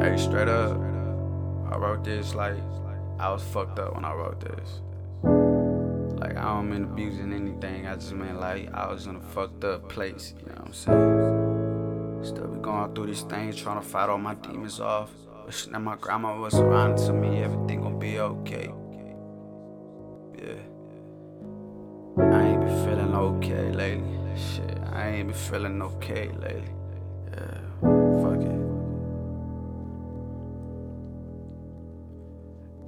Hey, straight up, I wrote this like I was fucked up when I wrote this. Like I don't mean abusing anything. I just mean like I was in a fucked up place. You know what I'm saying? Still be going through these things, trying to fight all my demons off. Wishing that my grandma was around to me, everything gonna be okay. Yeah. I ain't been feeling okay lately. Shit, I ain't been feeling okay lately.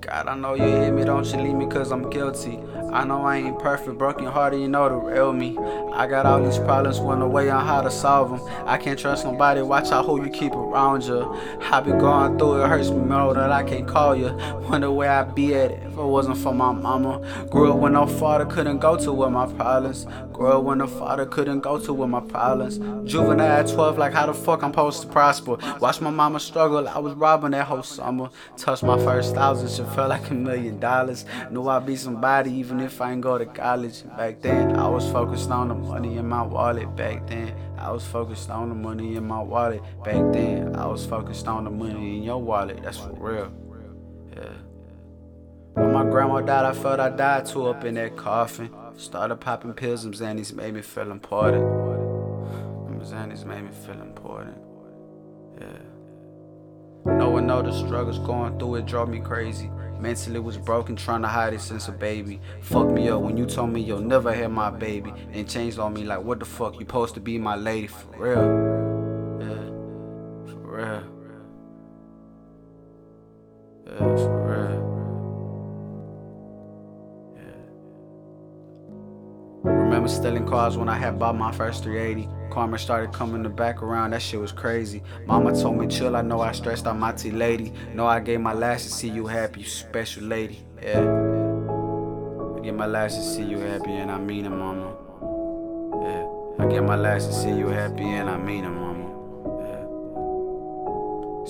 God, I know you hear me, don't you leave me cause I'm guilty. I know I ain't perfect, broken hearted, you know the real me. I got all these problems, went away on how to solve them. I can't trust nobody, watch out who you keep around you. I be going through it, hurts me more that I can't call you. Wonder where I'd be at if it wasn't for my mama. Grew up when no father couldn't go to with my problems. Grew up when no father couldn't go to with my problems. Juvenile at 12, like how the fuck I'm supposed to prosper. Watch my mama struggle, I was robbing that whole summer. Touched my first thousand, felt like a million dollars. Knew I'd be somebody even if I ain't go to college. Back then, I was focused on the money in my wallet. Back then, I was focused on the money in my wallet. Back then, I was focused on the money in your wallet. That's for real. Yeah. When my grandma died, I felt I died too up in that coffin. Started popping pills, and Xannies made me feel important. Xannies made me feel important. Yeah. No one know the struggles going through it drove me crazy. Mentally was broken, trying to hide it since a baby. Fucked me up when you told me you'll never have my baby. And changed on me like, what the fuck, you supposed to be my lady for real. Yeah, for real. Yeah, for real. Yeah. Remember stealing cars when I had bought my first 380. Karma started coming the back around, that shit was crazy. Mama told me chill, I know I stressed out my T lady. Know I gave my last to see you happy, you special lady. Yeah. I give my last to see you happy and I mean it, mama. Yeah. I give my last to see you happy and I mean it, mama.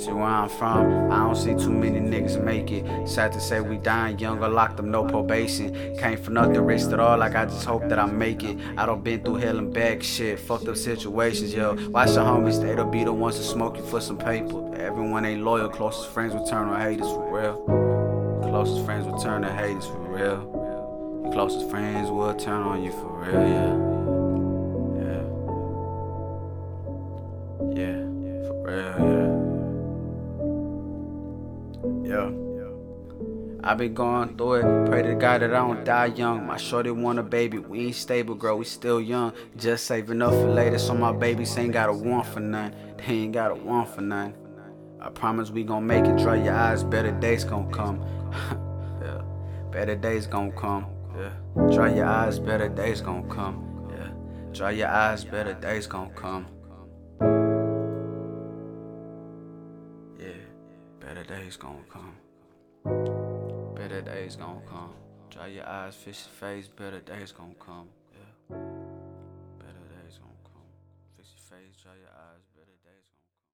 See where I'm from, I don't see too many niggas make it. Sad to say we dying young or locked up, no probation. Came for nothing, risked it all, like I just hope that I make it. I don't been through hell and back shit, fucked up situations, yo. Watch the homies, they don't be the ones to smoke you for some paper. Everyone ain't loyal, closest friends will turn on haters for real. Closest friends will turn to haters for real. Your closest friends will turn on you for real, yeah. Yeah. Yeah, Yeah. I been going through it. Pray to God that I don't die young. My shorty want a baby. We ain't stable, girl. We still young. Just saving up for later, so my babies ain't got a want for none. They ain't got a want for none. I promise we gon' make it. Dry your eyes. Better days gon' come. yeah. Better days gon' come. Yeah. Dry your eyes. Better days gon' come. Yeah. Dry your eyes. Better days gon' come. Yeah. Better days gonna come. Better days gonna come. Dry your eyes, fish your face, better days gonna come. Yeah. Better days gonna come. Fix your face, dry your eyes.